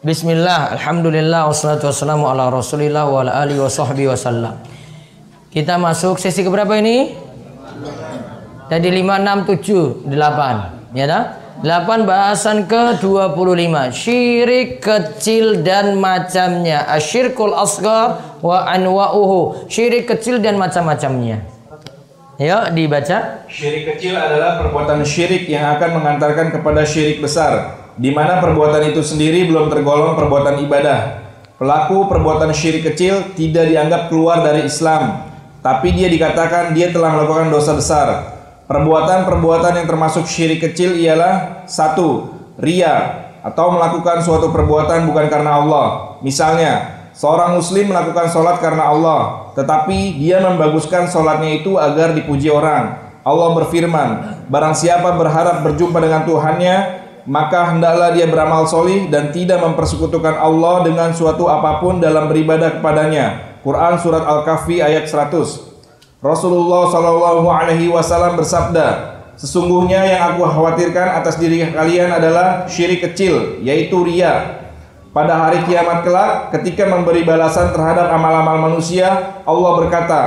Bismillah, Alhamdulillah, wassalatu wassalamu ala rasulillah wa ala alihi wa sahbihi wasallam Kita masuk sesi keberapa ini? Tadi 5, 6, 7, 8 Ya tak? 8 bahasan ke-25 Syirik kecil dan macamnya. Asyirkul asgar wa anwa'uhu. Syirik kecil dan macam-macamnya. Yuk dibaca. Syirik kecil adalah perbuatan syirik yang akan mengantarkan kepada syirik besar di mana perbuatan itu sendiri belum tergolong perbuatan ibadah. Pelaku perbuatan syirik kecil tidak dianggap keluar dari Islam, tapi dia dikatakan dia telah melakukan dosa besar. Perbuatan-perbuatan yang termasuk syirik kecil ialah satu, ria atau melakukan suatu perbuatan bukan karena Allah. Misalnya, seorang muslim melakukan sholat karena Allah, tetapi dia membaguskan sholatnya itu agar dipuji orang. Allah berfirman, barang siapa berharap berjumpa dengan Tuhannya, maka hendaklah dia beramal solih dan tidak mempersekutukan Allah dengan suatu apa pun dalam beribadah kepadanya. Quran Surat Al-Kahfi ayat 100 Rasulullah Shallallahu Alaihi Wasallam bersabda, Sesungguhnya yang aku khawatirkan atas diri kalian adalah syirik kecil, yaitu ria. Pada hari kiamat kelak, ketika memberi balasan terhadap amal-amal manusia, Allah berkata,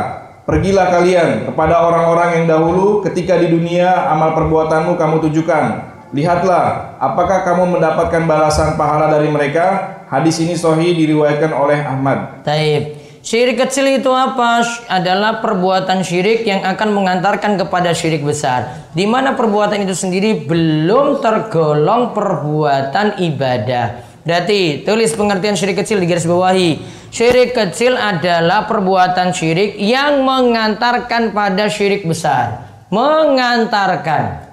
Pergilah kalian kepada orang-orang yang dahulu ketika di dunia amal perbuatanmu kamu tujukan Lihatlah, apakah kamu mendapatkan balasan pahala dari mereka? Hadis ini sahih diriwayatkan oleh Ahmad. Taib. Syirik kecil itu apa? Adalah perbuatan syirik yang akan mengantarkan kepada syirik besar. Di mana perbuatan itu sendiri belum tergolong perbuatan ibadah. Berarti tulis pengertian syirik kecil di garis bawahi. Syirik kecil adalah perbuatan syirik yang mengantarkan pada syirik besar. Mengantarkan.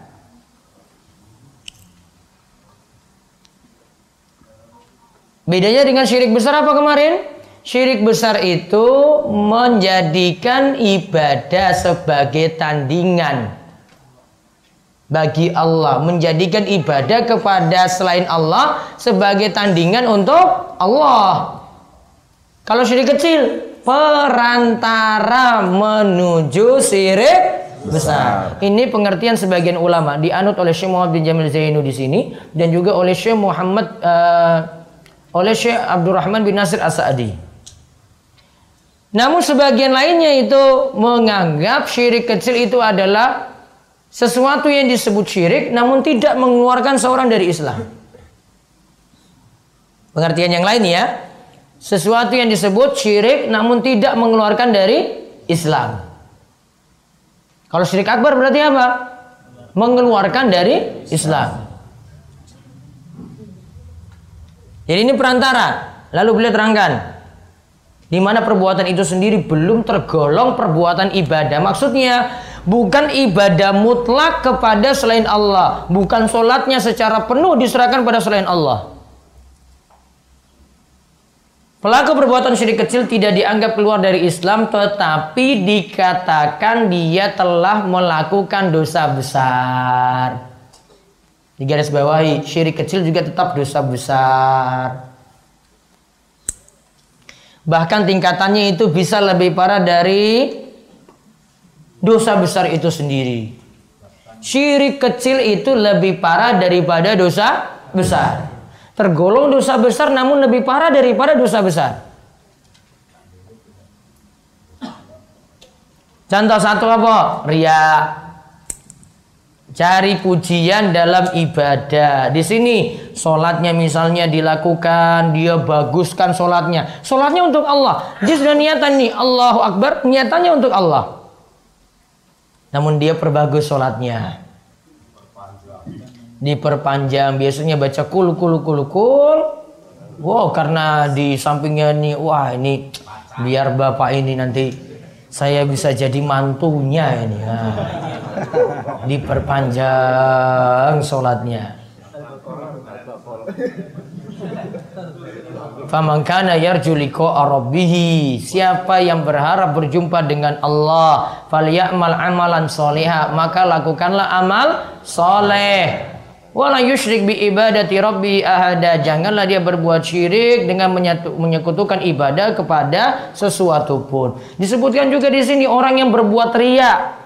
Bedanya dengan syirik besar apa kemarin? Syirik besar itu menjadikan ibadah sebagai tandingan bagi Allah, menjadikan ibadah kepada selain Allah sebagai tandingan untuk Allah. Kalau syirik kecil, perantara menuju syirik besar. Ini pengertian sebagian ulama dianut oleh Syekh Muhammad bin Jamil Zainu di sini dan juga oleh Syekh Muhammad uh, oleh Syekh Abdurrahman bin Nasir As-Sa'di. Namun sebagian lainnya itu menganggap syirik kecil itu adalah sesuatu yang disebut syirik namun tidak mengeluarkan seorang dari Islam. Pengertian yang lain ya. Sesuatu yang disebut syirik namun tidak mengeluarkan dari Islam. Kalau syirik akbar berarti apa? Mengeluarkan dari Islam. Jadi ini perantara. Lalu beliau terangkan di mana perbuatan itu sendiri belum tergolong perbuatan ibadah. Maksudnya bukan ibadah mutlak kepada selain Allah, bukan solatnya secara penuh diserahkan pada selain Allah. Pelaku perbuatan syirik kecil tidak dianggap keluar dari Islam tetapi dikatakan dia telah melakukan dosa besar. Di garis bawahi, syirik kecil juga tetap dosa besar. Bahkan tingkatannya itu bisa lebih parah dari dosa besar itu sendiri. Syirik kecil itu lebih parah daripada dosa besar. Tergolong dosa besar namun lebih parah daripada dosa besar. Contoh satu apa? Ria. Cari pujian dalam ibadah. Di sini solatnya misalnya dilakukan, dia baguskan solatnya. Solatnya untuk Allah. Dia sudah niatan nih, Allahu Akbar, niatannya untuk Allah. Namun dia perbagus solatnya. Diperpanjang, biasanya baca kul kul kul kul. Wow, karena di sampingnya nih, wah ini biar bapak ini nanti saya bisa jadi mantunya ini. Nah, diperpanjang sholatnya. Famangkana yarju arabihi. Siapa yang berharap berjumpa dengan Allah, falyamal amalan soleha, maka lakukanlah amal soleh. Wala yusyrik bi ibadati rabbi ahada. Janganlah dia berbuat syirik dengan menyatu, menyekutukan ibadah kepada sesuatu pun. Disebutkan juga di sini orang yang berbuat ria.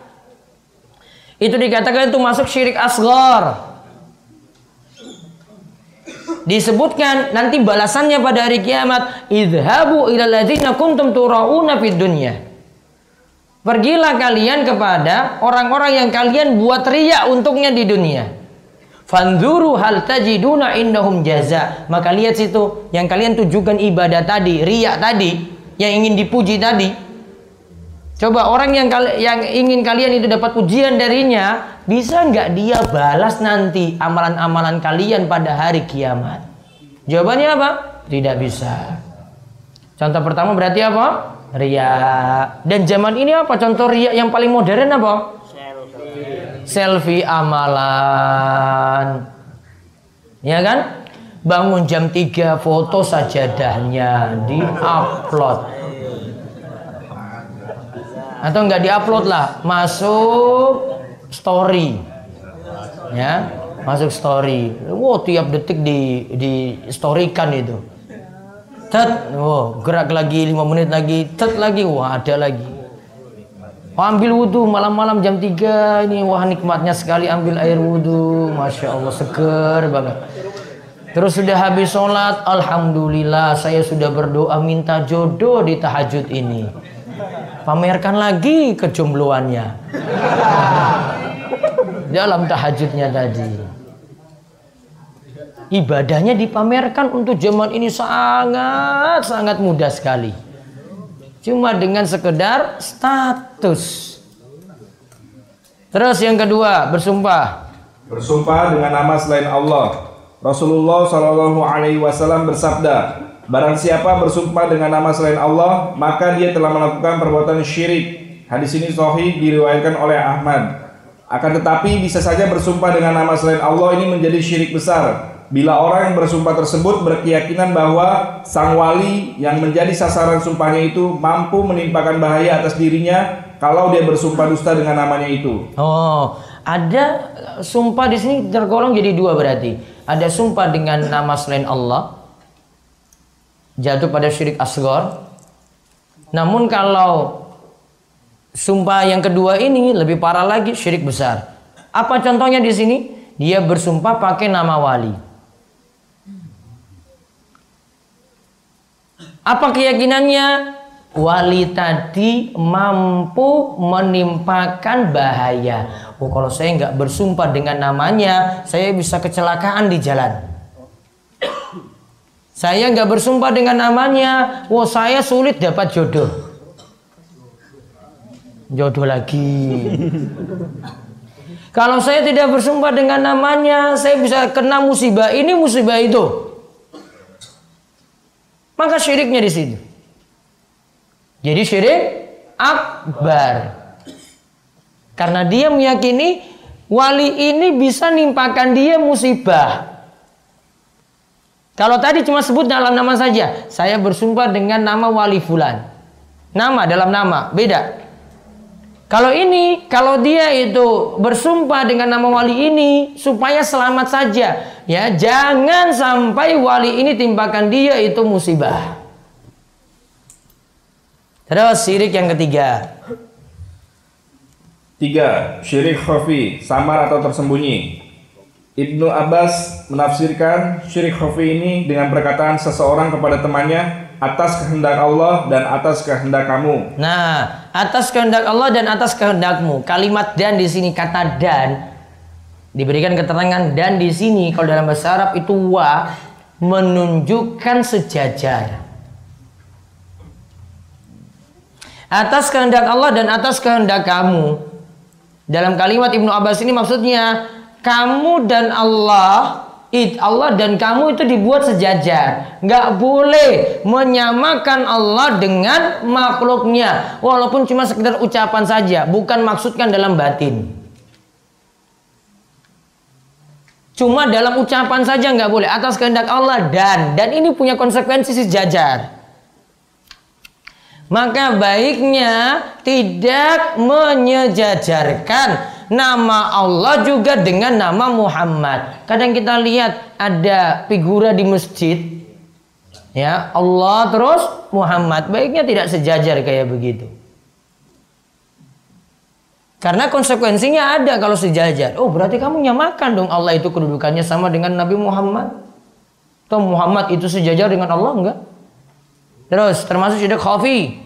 Itu dikatakan itu masuk syirik asgar. disebutkan nanti balasannya pada hari kiamat idhabu ila kuntum turauna fid dunya. Pergilah kalian kepada orang-orang yang kalian buat riak untuknya di dunia. Fanzuru hal tajiduna indahum jaza. Maka lihat situ yang kalian tujukan ibadah tadi riak tadi yang ingin dipuji tadi coba orang yang yang ingin kalian itu dapat pujian darinya bisa nggak dia balas nanti amalan-amalan kalian pada hari kiamat? Jawabannya apa? Tidak bisa. Contoh pertama berarti apa? Ria. Dan zaman ini apa? Contoh ria yang paling modern apa? Selfie. Selfie amalan. Ya kan? Bangun jam 3 foto sajadahnya di-upload. Atau enggak di-upload lah, masuk story. Ya masuk story. Wow tiap detik di di storykan itu. Tet wow gerak lagi lima menit lagi tet lagi wah ada lagi. Ambil wudhu malam-malam jam 3 ini wah nikmatnya sekali ambil air wudhu masya Allah seger banget. Terus sudah habis sholat alhamdulillah saya sudah berdoa minta jodoh di tahajud ini pamerkan lagi kejombloannya dalam tahajudnya tadi. Ibadahnya dipamerkan untuk zaman ini sangat sangat mudah sekali. Cuma dengan sekedar status. Terus yang kedua, bersumpah. Bersumpah dengan nama selain Allah. Rasulullah Shallallahu Alaihi Wasallam bersabda, Barang siapa bersumpah dengan nama selain Allah, maka dia telah melakukan perbuatan syirik. Hadis ini sahih diriwayatkan oleh Ahmad. Akan tetapi bisa saja bersumpah dengan nama selain Allah ini menjadi syirik besar. Bila orang yang bersumpah tersebut berkeyakinan bahwa sang wali yang menjadi sasaran sumpahnya itu mampu menimpakan bahaya atas dirinya kalau dia bersumpah dusta dengan namanya itu. Oh, ada sumpah di sini tergolong jadi dua berarti. Ada sumpah dengan nama selain Allah jatuh pada syirik asgor. Namun kalau Sumpah yang kedua ini lebih parah lagi syirik besar. Apa contohnya di sini? Dia bersumpah pakai nama wali. Apa keyakinannya? Wali tadi mampu menimpakan bahaya. Oh, kalau saya nggak bersumpah dengan namanya, saya bisa kecelakaan di jalan. Saya nggak bersumpah dengan namanya, oh saya sulit dapat jodoh jodoh lagi. Kalau saya tidak bersumpah dengan namanya, saya bisa kena musibah ini musibah itu. Maka syiriknya di sini. Jadi syirik akbar. Karena dia meyakini wali ini bisa nimpakan dia musibah. Kalau tadi cuma sebut dalam nama saja, saya bersumpah dengan nama wali fulan. Nama dalam nama, beda. Kalau ini, kalau dia itu bersumpah dengan nama wali ini supaya selamat saja, ya jangan sampai wali ini timpakan dia itu musibah. Terus syirik yang ketiga. Tiga, syirik khafi, samar atau tersembunyi. Ibnu Abbas menafsirkan syirik khafi ini dengan perkataan seseorang kepada temannya atas kehendak Allah dan atas kehendak kamu. Nah, atas kehendak Allah dan atas kehendakmu. Kalimat dan di sini kata dan diberikan keterangan dan di sini kalau dalam bahasa Arab itu wa menunjukkan sejajar. Atas kehendak Allah dan atas kehendak kamu. Dalam kalimat Ibnu Abbas ini maksudnya kamu dan Allah Allah dan kamu itu dibuat sejajar. Nggak boleh menyamakan Allah dengan makhluknya. Walaupun cuma sekedar ucapan saja. Bukan maksudkan dalam batin. Cuma dalam ucapan saja nggak boleh. Atas kehendak Allah dan. Dan ini punya konsekuensi sejajar. Maka baiknya tidak menyejajarkan nama Allah juga dengan nama Muhammad. Kadang kita lihat ada figura di masjid ya Allah terus Muhammad. Baiknya tidak sejajar kayak begitu. Karena konsekuensinya ada kalau sejajar. Oh berarti kamu nyamakan dong Allah itu kedudukannya sama dengan Nabi Muhammad. Atau Muhammad itu sejajar dengan Allah enggak? Terus termasuk syirik khafi.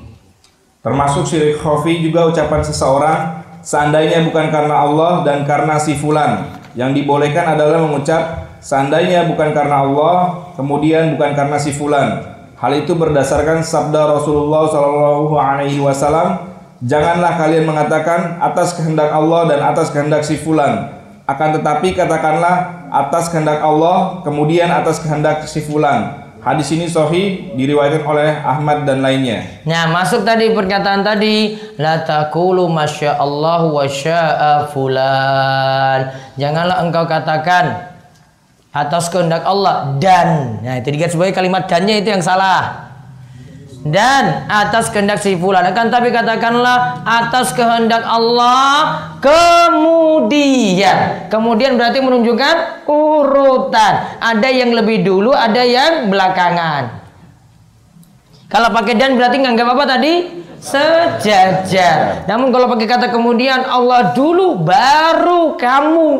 Termasuk syirik khafi juga ucapan seseorang seandainya bukan karena Allah dan karena si fulan. Yang dibolehkan adalah mengucap seandainya bukan karena Allah, kemudian bukan karena si fulan. Hal itu berdasarkan sabda Rasulullah Shallallahu Alaihi Wasallam, janganlah kalian mengatakan atas kehendak Allah dan atas kehendak si fulan. Akan tetapi katakanlah atas kehendak Allah, kemudian atas kehendak si fulan. Hadis ini sahih diriwayatkan oleh Ahmad dan lainnya. Nah, masuk tadi perkataan tadi la taqulu masya Allah wa syaa fulan. Janganlah engkau katakan atas kehendak Allah dan. Nah, itu digaris sebagai kalimat dannya itu yang salah dan atas kehendak si fulan. Akan tapi katakanlah atas kehendak Allah kemudian. Kemudian berarti menunjukkan urutan. Ada yang lebih dulu ada yang belakangan. Kalau pakai dan berarti nggak apa tadi? Sejajar. Namun kalau pakai kata kemudian Allah dulu baru kamu.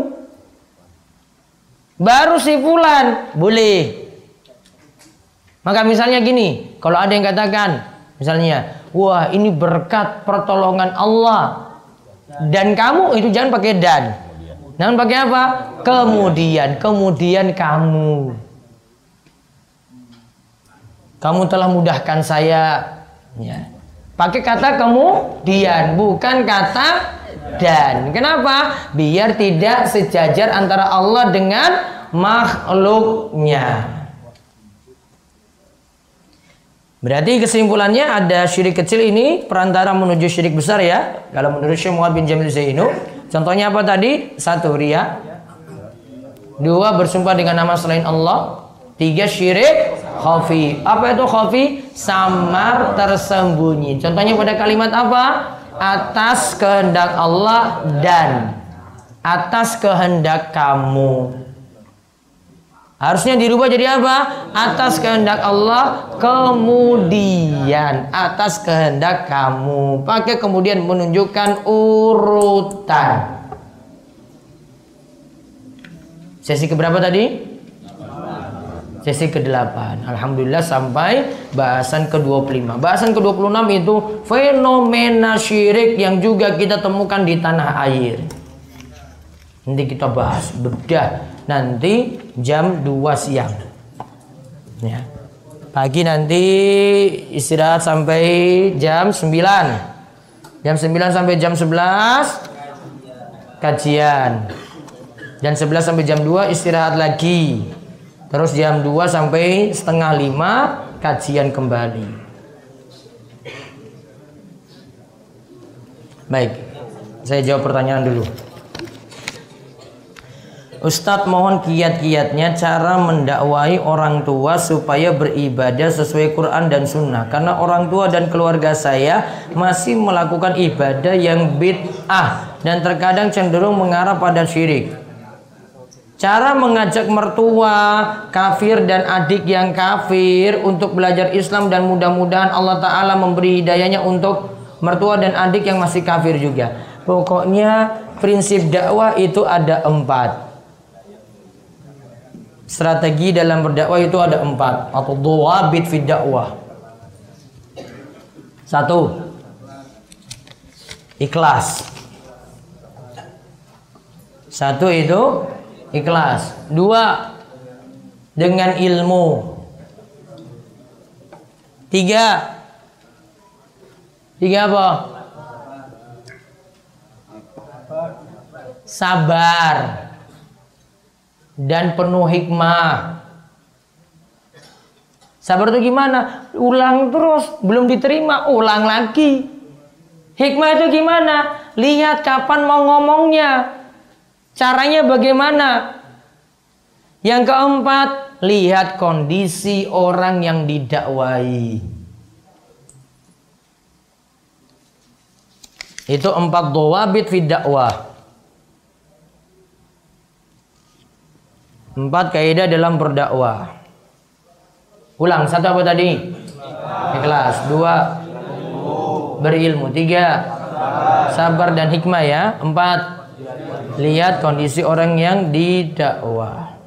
Baru si fulan. Boleh. Maka misalnya gini, kalau ada yang katakan, misalnya, wah ini berkat pertolongan Allah dan kamu itu jangan pakai dan. Namun pakai apa? Kemudian, kemudian kamu. Kamu telah mudahkan saya. Ya. Pakai kata kemudian, bukan kata dan. Kenapa? Biar tidak sejajar antara Allah dengan makhluknya. Berarti kesimpulannya ada syirik kecil ini perantara menuju syirik besar ya. Kalau menurut Syekh Muhammad bin Jamil Zainu. Contohnya apa tadi? Satu, ria. Dua, bersumpah dengan nama selain Allah. Tiga, syirik khafi. Apa itu khafi? Samar tersembunyi. Contohnya pada kalimat apa? Atas kehendak Allah dan atas kehendak kamu. Harusnya dirubah jadi apa? Atas kehendak Allah, kemudian atas kehendak kamu. Pakai kemudian menunjukkan urutan. Sesi keberapa tadi? Sesi ke-8. Alhamdulillah sampai bahasan ke-25. Bahasan ke-26 itu fenomena syirik yang juga kita temukan di tanah air. Nanti kita bahas bedah nanti jam 2 siang. Ya. Pagi nanti istirahat sampai jam 9. Jam 9 sampai jam 11 kajian. Jam 11 sampai jam 2 istirahat lagi. Terus jam 2 sampai setengah 5 kajian kembali. Baik, saya jawab pertanyaan dulu. Ustadz mohon kiat-kiatnya cara mendakwai orang tua supaya beribadah sesuai Quran dan Sunnah. Karena orang tua dan keluarga saya masih melakukan ibadah yang bid'ah Dan terkadang cenderung mengarah pada syirik. Cara mengajak mertua kafir dan adik yang kafir untuk belajar Islam dan mudah-mudahan Allah Ta'ala memberi hidayahnya untuk mertua dan adik yang masih kafir juga. Pokoknya prinsip dakwah itu ada empat Strategi dalam berdakwah itu ada empat atau bit fi dakwah. Satu, ikhlas. Satu itu ikhlas. Dua, dengan ilmu. Tiga, tiga apa? Sabar dan penuh hikmah. Sabar itu gimana? Ulang terus, belum diterima, ulang lagi. Hikmah itu gimana? Lihat kapan mau ngomongnya. Caranya bagaimana? Yang keempat, lihat kondisi orang yang didakwai. Itu empat doa fi dakwah. Empat kaidah dalam berdakwah. Ulang satu apa tadi? Ikhlas. Dua berilmu. Tiga sabar dan hikmah ya. Empat lihat kondisi orang yang didakwah.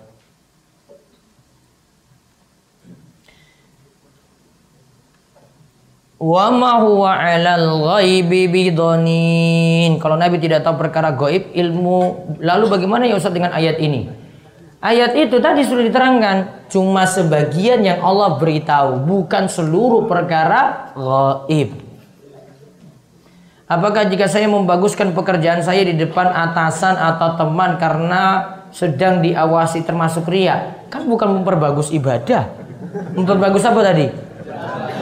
Wa ma huwa 'alal ghaibi. Kalau Nabi tidak tahu perkara goib ilmu, lalu bagaimana ya Ustaz dengan ayat ini? Ayat itu tadi sudah diterangkan, cuma sebagian yang Allah beritahu, bukan seluruh perkara gaib. Apakah jika saya membaguskan pekerjaan saya di depan atasan atau teman karena sedang diawasi termasuk ria? Kan bukan memperbagus ibadah. Memperbagus apa tadi?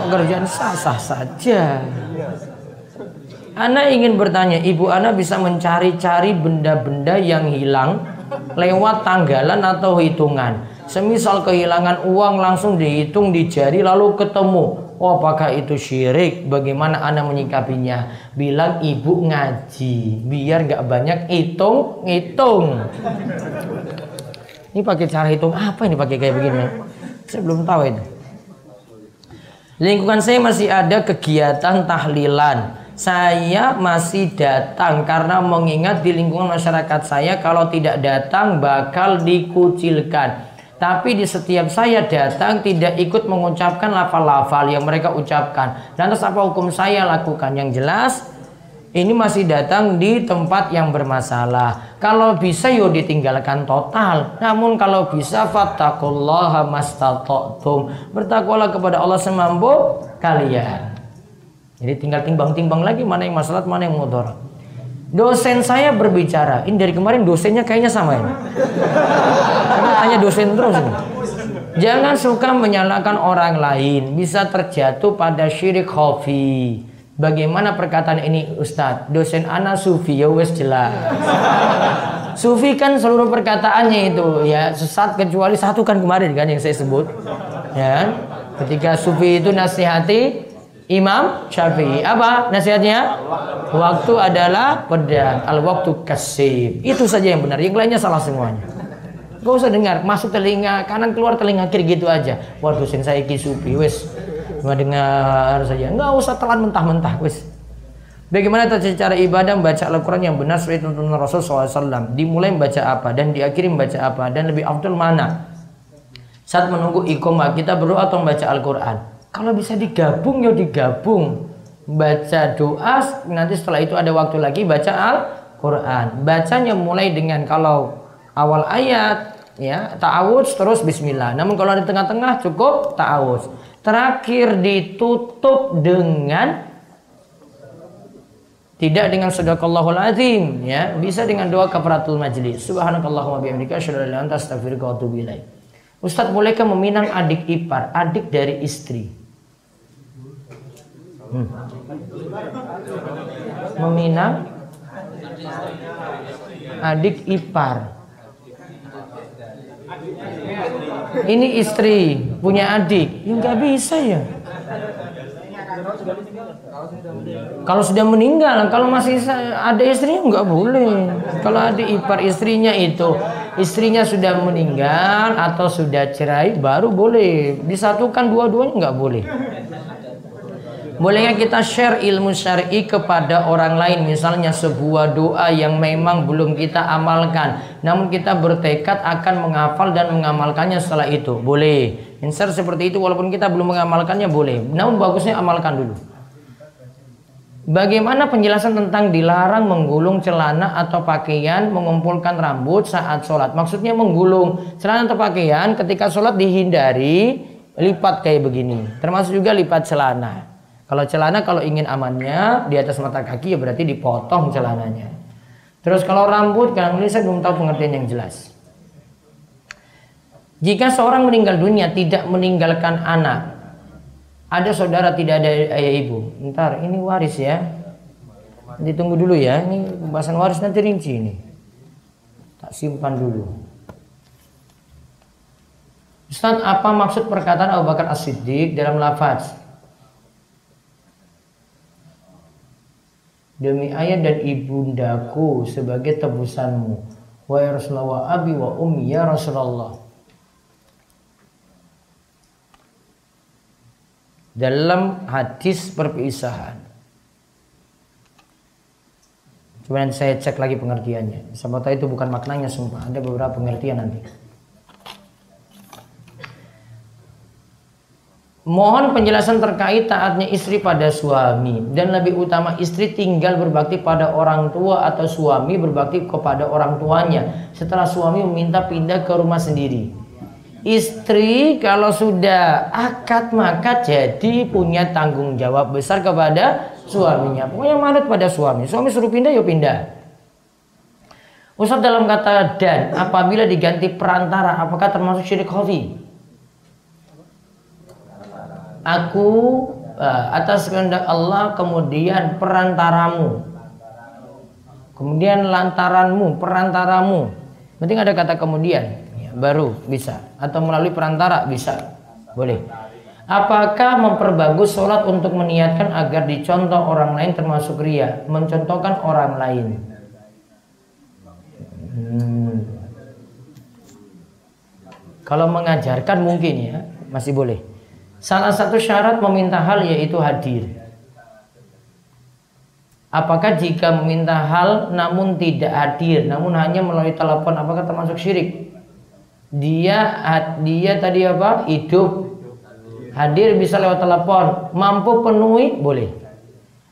pekerjaan sah-sah saja. Ana ingin bertanya, ibu Ana bisa mencari-cari benda-benda yang hilang lewat tanggalan atau hitungan. Semisal kehilangan uang langsung dihitung di jari lalu ketemu. Oh, apakah itu syirik? Bagaimana Anda menyikapinya? Bilang ibu ngaji, biar gak banyak hitung, hitung. Ini pakai cara hitung apa ini pakai kayak begini? Saya belum tahu itu lingkungan saya masih ada kegiatan tahlilan. Saya masih datang karena mengingat di lingkungan masyarakat saya kalau tidak datang bakal dikucilkan. Tapi di setiap saya datang tidak ikut mengucapkan lafal-lafal yang mereka ucapkan. Lantas apa hukum saya lakukan? Yang jelas ini masih datang di tempat yang bermasalah. Kalau bisa yo ditinggalkan total. Namun kalau bisa fattaqullaha mastata'tum. Bertakwalah kepada Allah semampu kalian. Jadi tinggal timbang-timbang lagi mana yang masalah, mana yang mudarat. Dosen saya berbicara. Ini dari kemarin dosennya kayaknya sama ini. Karena tanya dosen terus ini. Jangan suka menyalahkan orang lain. Bisa terjatuh pada syirik khafi. Bagaimana perkataan ini Ustadz? Dosen Ana Sufi ya wes jelas. Sufi kan seluruh perkataannya itu ya sesat kecuali satu kan kemarin kan yang saya sebut. Ya. Ketika Sufi itu nasihati Imam Syafi'i. Apa nasihatnya? Waktu adalah pedang, al waktu kasih. Itu saja yang benar. Yang lainnya salah semuanya. Gak usah dengar, masuk telinga kanan keluar telinga kiri gitu aja. Wah dosen saya Ki Sufi, wes cuma dengar saja nggak usah telan mentah-mentah wis Bagaimana tata cara ibadah membaca Al-Quran yang benar sesuai tuntunan Rasul SAW? Dimulai membaca apa dan diakhiri membaca apa dan lebih afdal mana? Saat menunggu iqomah kita berdoa atau membaca Al-Quran. Kalau bisa digabung ya digabung. Baca doa nanti setelah itu ada waktu lagi baca Al-Quran. Bacanya mulai dengan kalau awal ayat ya ta'awudz terus bismillah. Namun kalau di tengah-tengah cukup ta'awudz. Terakhir ditutup dengan tidak dengan sadaqallahul azim ya, bisa dengan doa kafaratul majlis. Subhanakallahumma bihamdika asyhadu an la ilaha illa anta astaghfiruka wa atubu ilaik. Ustadz bolehkah meminang adik ipar, adik dari istri? Meminang adik ipar. ini istri punya adik. Ya nggak bisa ya. Kalau sudah meninggal kalau masih ada istrinya nggak boleh. Kalau ada ipar istrinya itu istrinya sudah meninggal atau sudah cerai baru boleh. Disatukan dua-duanya nggak boleh Bolehnya kita share ilmu syar'i kepada orang lain misalnya sebuah doa yang memang belum kita amalkan namun kita bertekad akan menghafal dan mengamalkannya setelah itu. Boleh. Insert seperti itu walaupun kita belum mengamalkannya boleh. Namun bagusnya amalkan dulu. Bagaimana penjelasan tentang dilarang menggulung celana atau pakaian, mengumpulkan rambut saat sholat? Maksudnya menggulung celana atau pakaian ketika sholat dihindari lipat kayak begini. Termasuk juga lipat celana. Kalau celana kalau ingin amannya di atas mata kaki ya berarti dipotong celananya. Terus kalau rambut kadang ini saya belum tahu pengertian yang jelas. Jika seorang meninggal dunia tidak meninggalkan anak, ada saudara tidak ada ayah ibu. Ntar ini waris ya. Ditunggu dulu ya. Ini pembahasan waris nanti rinci ini. Tak simpan dulu. Ustaz, apa maksud perkataan Abu Bakar As-Siddiq dalam lafaz demi ayah dan ibundaku sebagai tebusanmu wa ya Rasulullah wa abi wa ummi ya Rasulullah dalam hadis perpisahan nanti saya cek lagi pengertiannya. Tahu itu bukan maknanya sumpah. Ada beberapa pengertian nanti. Mohon penjelasan terkait taatnya istri pada suami dan lebih utama istri tinggal berbakti pada orang tua atau suami berbakti kepada orang tuanya setelah suami meminta pindah ke rumah sendiri. Istri kalau sudah akad maka jadi punya tanggung jawab besar kepada suaminya. Pokoknya manut pada suami. Suami suruh pindah ya pindah. Ustaz dalam kata dan apabila diganti perantara apakah termasuk syirik khafi? Aku uh, atas kehendak Allah kemudian perantaramu. Kemudian lantaranmu perantaramu. Penting ada kata kemudian? Ya, baru bisa. Atau melalui perantara bisa. Boleh. Apakah memperbagus sholat untuk meniatkan agar dicontoh orang lain termasuk ria? Mencontohkan orang lain. Hmm. kalau mengajarkan mungkin ya masih boleh Salah satu syarat meminta hal yaitu hadir. Apakah jika meminta hal namun tidak hadir, namun hanya melalui telepon, apakah termasuk syirik? Dia dia tadi apa? Hidup. Hadir bisa lewat telepon, mampu penuhi boleh.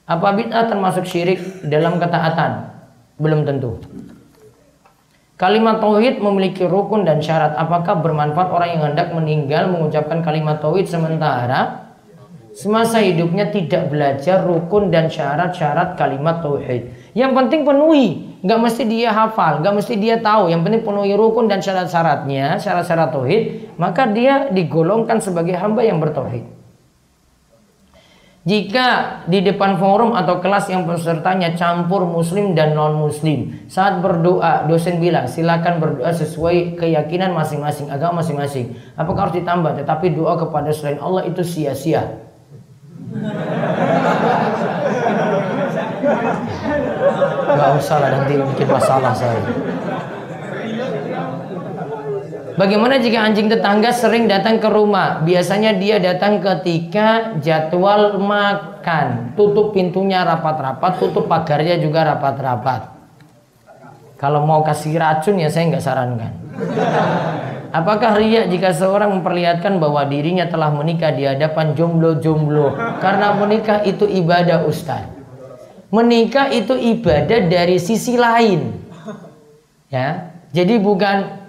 Apa bid'ah termasuk syirik dalam ketaatan? Belum tentu. Kalimat tauhid memiliki rukun dan syarat. Apakah bermanfaat orang yang hendak meninggal mengucapkan kalimat tauhid sementara semasa hidupnya tidak belajar rukun dan syarat-syarat kalimat tauhid? Yang penting penuhi, nggak mesti dia hafal, nggak mesti dia tahu. Yang penting penuhi rukun dan syarat-syaratnya, syarat-syarat tauhid, maka dia digolongkan sebagai hamba yang bertauhid. Jika di depan forum atau kelas yang pesertanya campur muslim dan non muslim Saat berdoa dosen bilang silakan berdoa sesuai keyakinan masing-masing agama masing-masing. Apakah harus ditambah? Tetapi doa kepada selain Allah itu sia-sia. Gak usah lah nanti bikin masalah saya Bagaimana jika anjing tetangga sering datang ke rumah? Biasanya dia datang ketika jadwal makan. Tutup pintunya rapat-rapat, tutup pagarnya juga rapat-rapat. Kalau mau kasih racun ya saya nggak sarankan. Apakah riak jika seorang memperlihatkan bahwa dirinya telah menikah di hadapan jomblo-jomblo? Karena menikah itu ibadah Ustaz. Menikah itu ibadah dari sisi lain. Ya, jadi bukan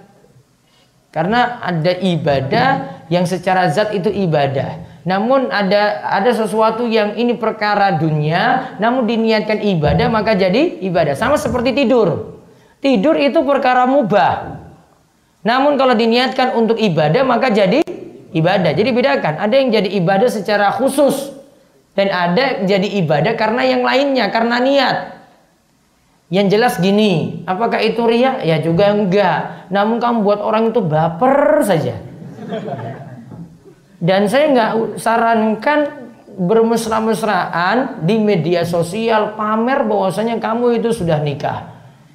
karena ada ibadah yang secara zat itu ibadah. Namun ada ada sesuatu yang ini perkara dunia, namun diniatkan ibadah maka jadi ibadah. Sama seperti tidur. Tidur itu perkara mubah. Namun kalau diniatkan untuk ibadah maka jadi ibadah. Jadi bedakan, ada yang jadi ibadah secara khusus dan ada jadi ibadah karena yang lainnya, karena niat. Yang jelas gini, apakah itu ria? Ya juga enggak. Namun kamu buat orang itu baper saja. Dan saya nggak sarankan bermesra-mesraan di media sosial pamer bahwasanya kamu itu sudah nikah.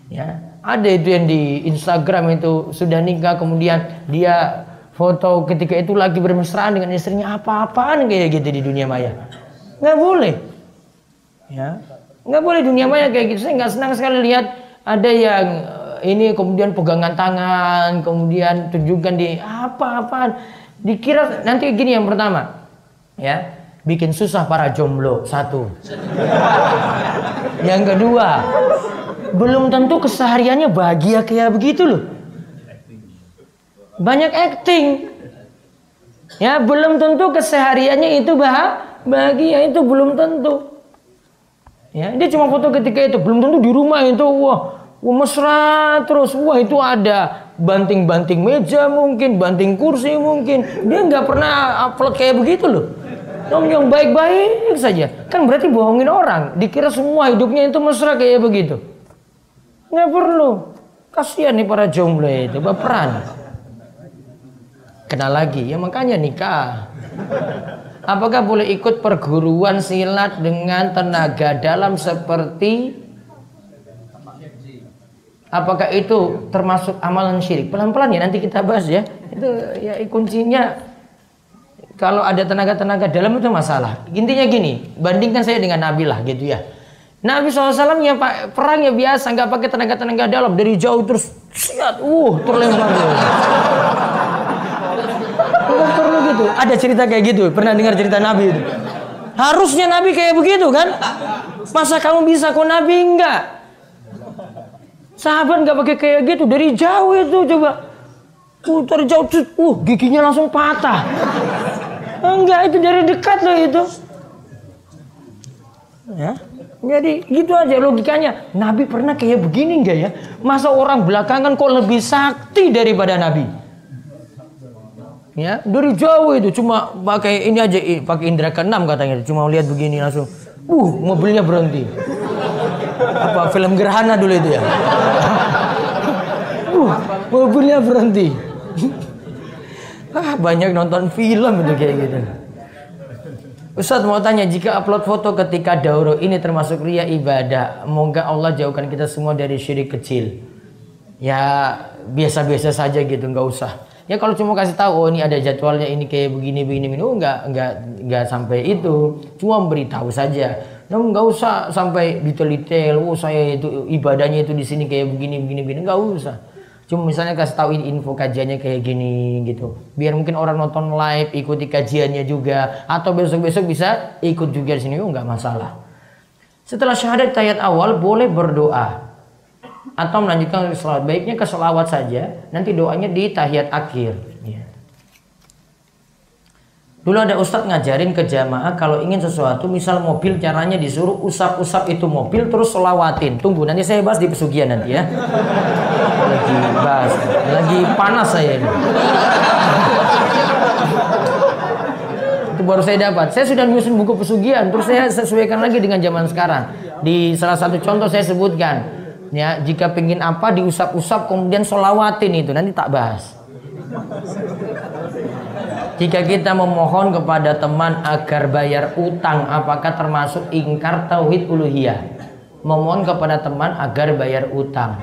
Ya, ada itu yang di Instagram itu sudah nikah kemudian dia foto ketika itu lagi bermesraan dengan istrinya apa-apaan kayak gitu di dunia maya. Nggak boleh. Ya, Nggak boleh dunia maya kayak gitu. Saya nggak senang sekali lihat ada yang eh, ini kemudian pegangan tangan, kemudian tunjukkan di apa-apaan. Dikira nanti gini yang pertama, ya bikin susah para jomblo satu. yang kedua, belum tentu kesehariannya bahagia kayak begitu loh. Banyak acting. Ya, belum tentu kesehariannya itu bahagia, itu belum tentu. Ya, dia cuma foto ketika itu, belum tentu di rumah itu wah, wah mesra terus, wah itu ada banting-banting meja mungkin, banting kursi mungkin. Dia nggak pernah upload kayak begitu loh. Yang yang baik-baik saja. Kan berarti bohongin orang. Dikira semua hidupnya itu mesra kayak begitu. Nggak perlu. Kasihan nih para jomblo itu, baperan. Kenal lagi, ya makanya nikah. Apakah boleh ikut perguruan silat dengan tenaga dalam seperti Apakah itu termasuk amalan syirik? Pelan-pelan ya nanti kita bahas ya. Itu ya kuncinya kalau ada tenaga-tenaga dalam itu masalah. Intinya gini, bandingkan saya dengan Nabi lah gitu ya. Nabi SAW ya pak perang ya biasa nggak pakai tenaga-tenaga dalam dari jauh terus siat, uh terlempar. Enggak begitu. Ada cerita kayak gitu. Pernah dengar cerita Nabi itu? Harusnya Nabi kayak begitu kan? Masa kamu bisa kok Nabi enggak? Sahabat nggak pakai kayak gitu dari jauh itu coba. Uh, jauh, uh, giginya langsung patah. Enggak, itu dari dekat loh itu. Ya. Jadi gitu aja logikanya. Nabi pernah kayak begini enggak ya? Masa orang belakangan kok lebih sakti daripada Nabi? Ya, dari jauh itu cuma pakai ini aja pakai indera keenam katanya. Cuma lihat begini langsung. Uh, mobilnya berhenti. Apa film gerhana dulu itu ya? uh, mobilnya berhenti. ah, banyak nonton film itu kayak gitu. Ustaz mau tanya jika upload foto ketika dauro ini termasuk ria ibadah Moga Allah jauhkan kita semua dari syirik kecil Ya biasa-biasa saja gitu nggak usah Ya kalau cuma kasih tahu oh ini ada jadwalnya ini kayak begini begini begini. Oh nggak nggak nggak sampai itu. Cuma beritahu saja. Nah, nggak usah sampai detail-detail oh saya itu ibadahnya itu di sini kayak begini begini begini. Nggak usah. Cuma misalnya kasih tahu info kajiannya kayak gini gitu. Biar mungkin orang nonton live ikuti kajiannya juga. Atau besok-besok bisa ikut juga di sini. Oh nggak masalah. Setelah syahadat ayat awal boleh berdoa atau melanjutkan selawat. Baiknya ke selawat saja, nanti doanya di tahiyat akhir. Ya. Dulu ada ustadz ngajarin ke jamaah kalau ingin sesuatu, misal mobil caranya disuruh usap-usap itu mobil terus selawatin. Tunggu nanti saya bahas di pesugihan nanti ya. Lagi bahas, lagi panas saya ini. itu baru saya dapat. Saya sudah nyusun buku pesugihan, terus saya sesuaikan lagi dengan zaman sekarang. Di salah satu contoh saya sebutkan, ya jika pingin apa diusap-usap kemudian solawatin itu nanti tak bahas. Jika kita memohon kepada teman agar bayar utang, apakah termasuk ingkar tauhid uluhiyah? Memohon kepada teman agar bayar utang.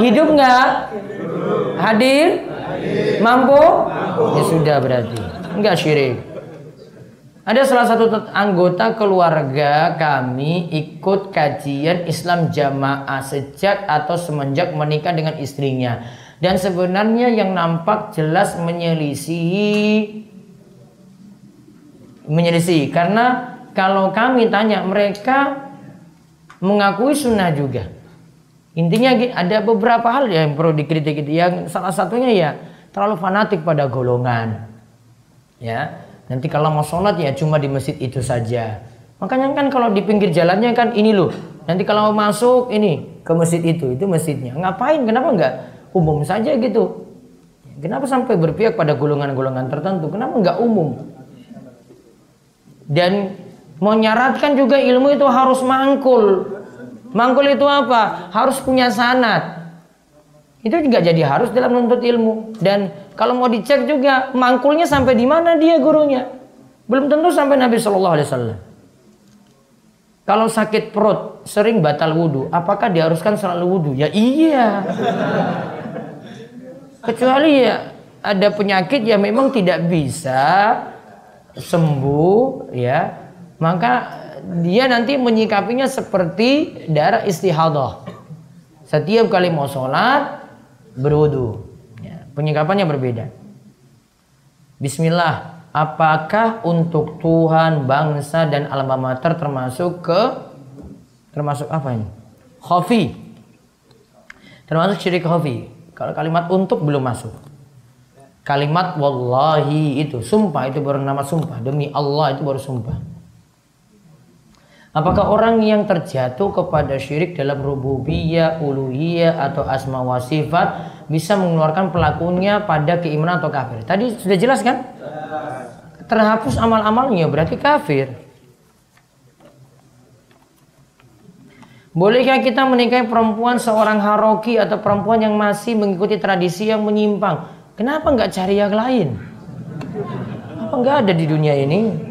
Hidup nggak? Hadir? Mampu? Ya sudah berarti. Enggak syirik. Ada salah satu anggota keluarga kami ikut kajian Islam jamaah sejak atau semenjak menikah dengan istrinya. Dan sebenarnya yang nampak jelas menyelisih menyelisih karena kalau kami tanya mereka mengakui sunnah juga. Intinya ada beberapa hal yang perlu dikritik. Yang salah satunya ya terlalu fanatik pada golongan ya nanti kalau mau sholat ya cuma di masjid itu saja makanya kan kalau di pinggir jalannya kan ini loh nanti kalau mau masuk ini ke masjid itu itu masjidnya ngapain kenapa enggak umum saja gitu. Kenapa sampai berpihak pada golongan-golongan tertentu? Kenapa nggak umum? Dan menyaratkan juga ilmu itu harus mangkul. Mangkul itu apa? Harus punya sanat. Itu juga jadi harus dalam menuntut ilmu. Dan kalau mau dicek juga mangkulnya sampai di mana dia gurunya. Belum tentu sampai Nabi Shallallahu Alaihi Wasallam. Kalau sakit perut sering batal wudhu, apakah diharuskan selalu wudhu? Ya iya. Kecuali ya ada penyakit yang memang tidak bisa sembuh ya, maka dia nanti menyikapinya seperti darah istihadah. Setiap kali mau sholat berwudu. Ya, penyikapannya berbeda. Bismillah. Apakah untuk Tuhan, bangsa dan alma mater termasuk ke termasuk apa ini? Khofi. Termasuk syirik khofi. Kalau kalimat untuk belum masuk. Kalimat wallahi itu sumpah itu baru nama sumpah. Demi Allah itu baru sumpah. Apakah orang yang terjatuh kepada syirik dalam rububiyah, uluhiyah atau asma wa sifat bisa mengeluarkan pelakunya pada keimanan atau kafir? Tadi sudah jelas kan? Terhapus amal-amalnya berarti kafir. Bolehkah kita menikahi perempuan seorang haroki atau perempuan yang masih mengikuti tradisi yang menyimpang? Kenapa nggak cari yang lain? Apa nggak ada di dunia ini?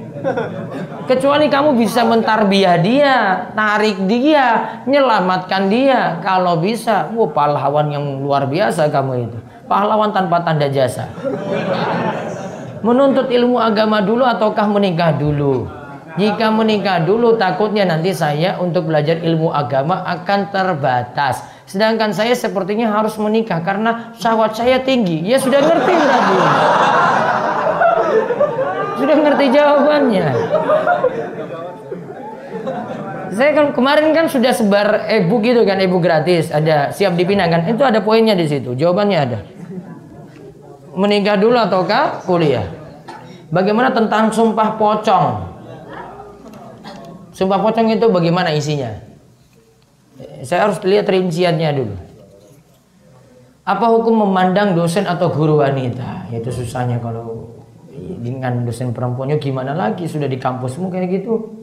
Kecuali kamu bisa mentarbiah dia, tarik dia, menyelamatkan dia. Kalau bisa, wah pahlawan yang luar biasa kamu itu. Pahlawan tanpa tanda jasa. Menuntut ilmu agama dulu ataukah menikah dulu? Jika menikah dulu takutnya nanti saya untuk belajar ilmu agama akan terbatas. Sedangkan saya sepertinya harus menikah karena syahwat saya tinggi. Ya sudah ngerti berarti. Udah ngerti jawabannya. Saya kan kemarin kan sudah sebar e-book gitu kan, e-book gratis, ada siap dipinang kan. Itu ada poinnya di situ, jawabannya ada. Menikah dulu ataukah kuliah? Bagaimana tentang sumpah pocong? Sumpah pocong itu bagaimana isinya? Saya harus lihat rinciannya dulu. Apa hukum memandang dosen atau guru wanita? Itu susahnya kalau dengan dosen perempuannya gimana lagi sudah di kampusmu kayak gitu.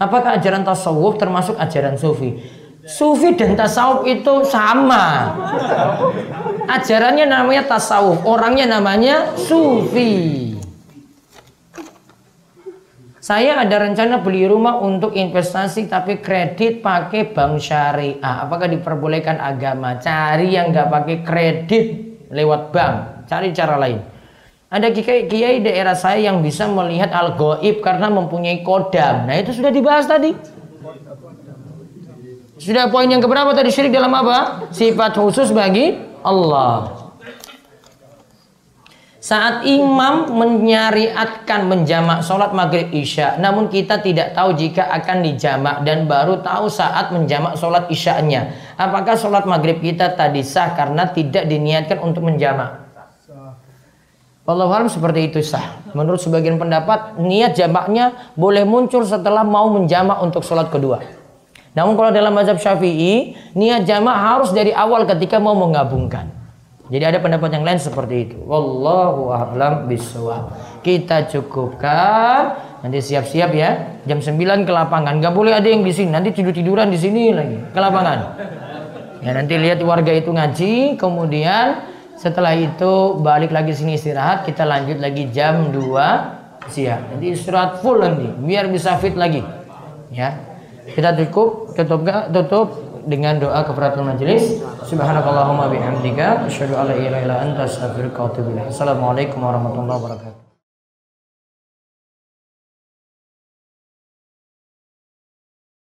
Apakah ajaran tasawuf termasuk ajaran sufi? Sufi dan tasawuf itu sama. Ajarannya namanya tasawuf, orangnya namanya sufi. Saya ada rencana beli rumah untuk investasi tapi kredit pakai bank syariah. Apakah diperbolehkan agama? Cari yang nggak pakai kredit lewat bank. Cari cara lain. Ada kiai, kiai daerah saya yang bisa melihat al goib karena mempunyai kodam. Nah itu sudah dibahas tadi. Sudah poin yang keberapa tadi syirik dalam apa? Sifat khusus bagi Allah. Saat imam menyariatkan menjamak sholat maghrib isya, namun kita tidak tahu jika akan dijamak dan baru tahu saat menjamak sholat isya-nya. Apakah sholat maghrib kita tadi sah karena tidak diniatkan untuk menjamak? Allah alam seperti itu sah. Menurut sebagian pendapat, niat jamaknya boleh muncul setelah mau menjamak untuk sholat kedua. Namun kalau dalam mazhab syafi'i, niat jamak harus dari awal ketika mau menggabungkan. Jadi ada pendapat yang lain seperti itu. Wallahu a'lam bishawab. Kita cukupkan. Nanti siap-siap ya. Jam 9 ke lapangan. Gak boleh ada yang di sini. Nanti tidur-tiduran di sini lagi. Ke lapangan. Ya nanti lihat warga itu ngaji. Kemudian setelah itu balik lagi sini istirahat. Kita lanjut lagi jam 2 siang. Nanti istirahat full nanti. Biar bisa fit lagi. Ya. Kita cukup. Tutup? Tutup dengan doa kefaratul majelis. Subhanakallahumma bihamdika asyhadu an la ilaha illa anta astaghfiruka wa atubu. Assalamualaikum warahmatullahi wabarakatuh.